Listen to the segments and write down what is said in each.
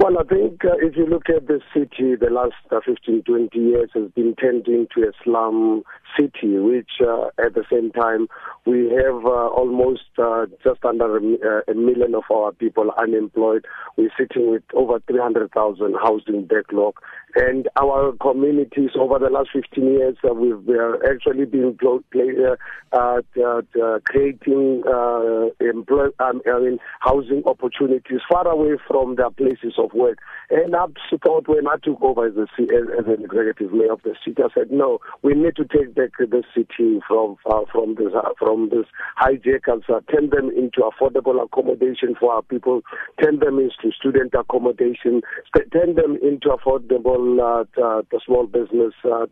Well, I think uh, if you look at the city, the last uh, 15, 20 years has been turned into a slum city, which uh, at the same time we have uh, almost uh, just under a, uh, a million of our people unemployed. We're sitting with over 300,000 housing backlog. And our communities over the last 15 years, uh, we've actually been uh, creating employ, um, I mean, housing opportunities far away from their places of work. And I thought when I took over as, a, as an executive mayor of the city, I said, no, we need to take back the city from uh, from this uh, from this hijackers, uh, turn them into affordable accommodation for our people, turn them into student accommodation, turn them into affordable uh, the small business uh,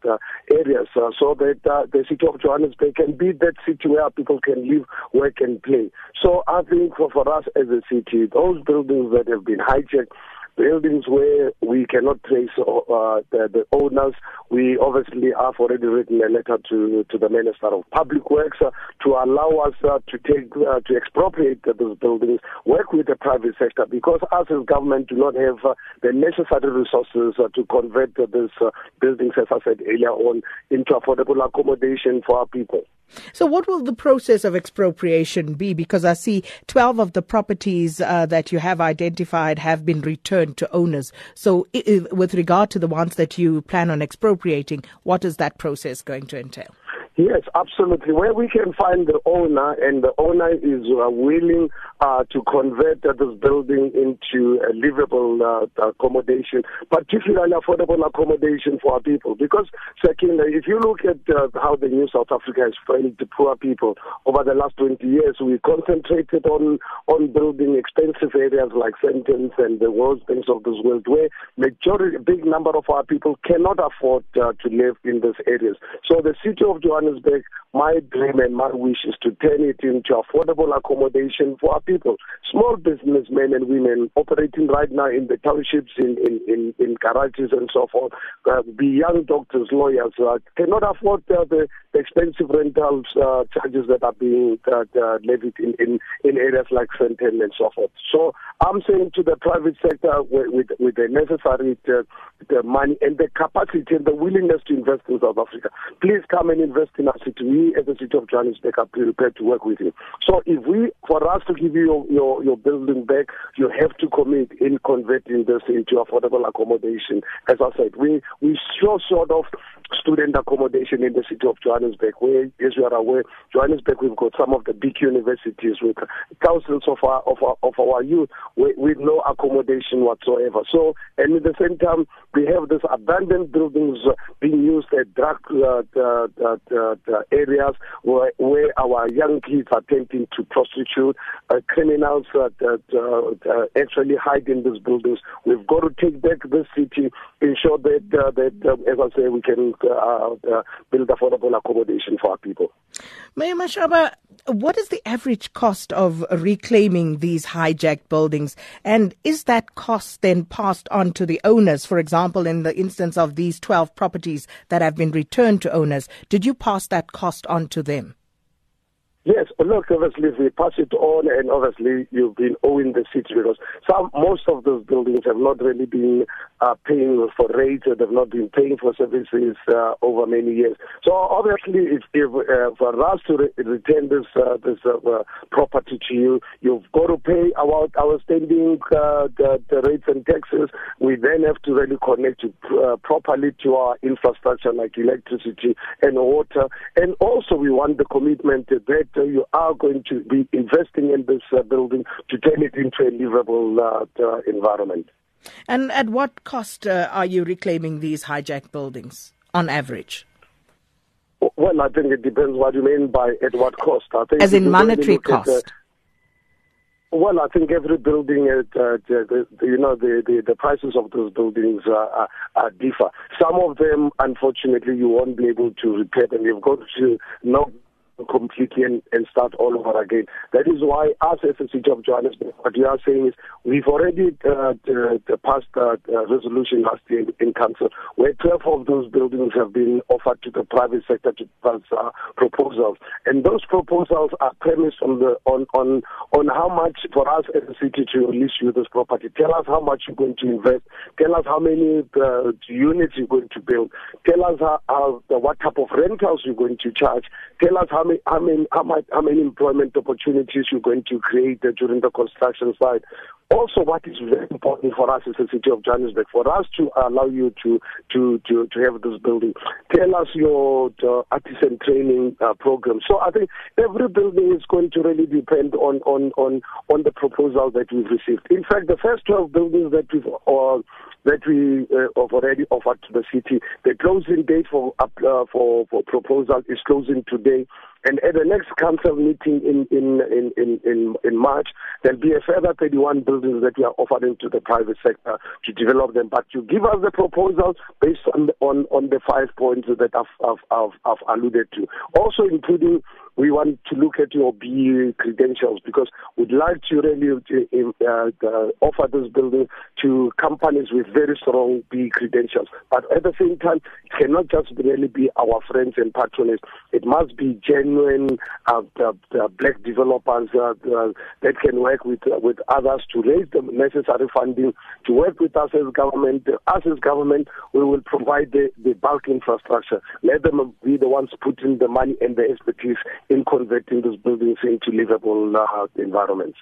areas, uh, so that uh, the city of Johannesburg can be that city where people can live, work, and play. So I think for, for us as a city, those buildings that have been hijacked buildings where we cannot trace uh, the, the, owners. We obviously have already written a letter to to the Minister of Public Works uh, to allow us uh, to take uh, to expropriate those buildings, work with the private sector because us as government do not have uh, the necessary resources uh, to convert these buildings, as I said earlier on, into affordable accommodation for our people. So, what will the process of expropriation be? Because I see 12 of the properties uh, that you have identified have been returned to owners. So, with regard to the ones that you plan on expropriating, what is that process going to entail? Yes, absolutely. Where we can find the owner and the owner is uh, willing uh, to convert uh, this building into a livable uh, accommodation, particularly affordable accommodation for our people. Because, second, if you look at uh, how the new South Africa has to poor people over the last 20 years, we concentrated on on building expensive areas like Sandton and the world banks of this world, where majority, big number of our people cannot afford uh, to live in these areas. So the city of Johannesburg Johannesburg, my dream and my wish is to turn it into affordable accommodation for our people. Small businessmen and women operating right now in the townships, in, in, in, in garages and so forth, uh, be young doctors, lawyers, uh, cannot afford uh, the, expensive rentals uh, charges that are being uh, uh, levied in, in, in areas like Sandton and so forth. So I'm saying to the private sector with, with, with the necessary uh, the money and the capacity and the willingness to invest in South Africa, please come and invest in our city. We, as the city of Johannesburg, are prepared to work with you. So, if we, for us to give you your, your, your building back, you have to commit in converting this into affordable accommodation. As I said, we we so sort of student accommodation in the city of Johannesburg, where, as you are aware, Johannesburg, we've got some of the big universities with thousands of our of our, of our youth with, with no accommodation whatsoever. So, and at the same time, we have these abandoned buildings being used as drug uh, uh, uh, uh, areas where, where our young kids are attempting to prostitute, uh, criminals uh, that uh, actually hide in these buildings. We've got to take back this city, ensure that, uh, that uh, as I say, we can uh, uh, build affordable accommodation for our people. Mayor Mashaba, what is the average cost of reclaiming these hijacked buildings? And is that cost then passed on to the owners? For example, in the instance of these 12 properties that have been returned to owners, did you pass that cost on to them? Yes, look, obviously, we pass it on, and obviously you've been owing the city because some, most of those buildings have not really been uh, paying for rates, they've not been paying for services uh, over many years. So obviously, if, if uh, for us to re- return this uh, this uh, uh, property to you, you've got to pay our our standing the, the, rates and taxes. We then have to really connect it properly to our infrastructure like electricity and water, and also we want the commitment that uh, you are going to be investing in this uh, building to turn it into a livable uh, environment. And at what cost uh, are you reclaiming these hijacked buildings on average? Well, I think it depends what you mean by at what cost. I think As in monetary cost. At, well, I think every building, uh, the, the, you know, the, the, the, prices of those buildings uh, are, differ. Some of them, unfortunately, you won't be able to repair them. You've got to know completely and, and start all over again. That is why us as a city of Johannesburg, what we are saying is we've already uh, passed a resolution last year in, in council where 12 of those buildings have been offered to the private sector to pass uh, proposals. And those proposals are premised on the on, on on how much for us as a city to release you this property. Tell us how much you're going to invest. Tell us how many uh, units you're going to build. Tell us how, how, what type of rentals you're going to charge. Tell us how how many, how, many employment opportunities you're going to create uh, during the construction side. Also, what is very important for us as the city of Johannesburg, for us to allow you to to to, to have this building, tell us your uh, artisan training uh, program. So I think every building is going to really depend on on on on the proposal that we've received. In fact, the first 12 buildings that we've uh, that we uh, have already offered to the city. The closing date for uh, for for proposal is closing today. And at the next council meeting in, in, in, in, in, in March, there'll be a further 31 buildings that we are offering to the private sector to develop them. But you give us the proposals based on the, on, on the five points that I've, I've, I've, I've alluded to. Also including we want to look at your BE credentials because we'd like to really uh, uh, offer this building to companies with very strong BE credentials. But at the same time, it cannot just really be our friends and patrons. It must be genuine uh, black developers uh, that can work with uh, with others to raise the necessary funding to work with us as government. Us as government, we will provide the, the bulk infrastructure. Let them be the ones putting the money and the expertise in converting those buildings into livable uh, environments.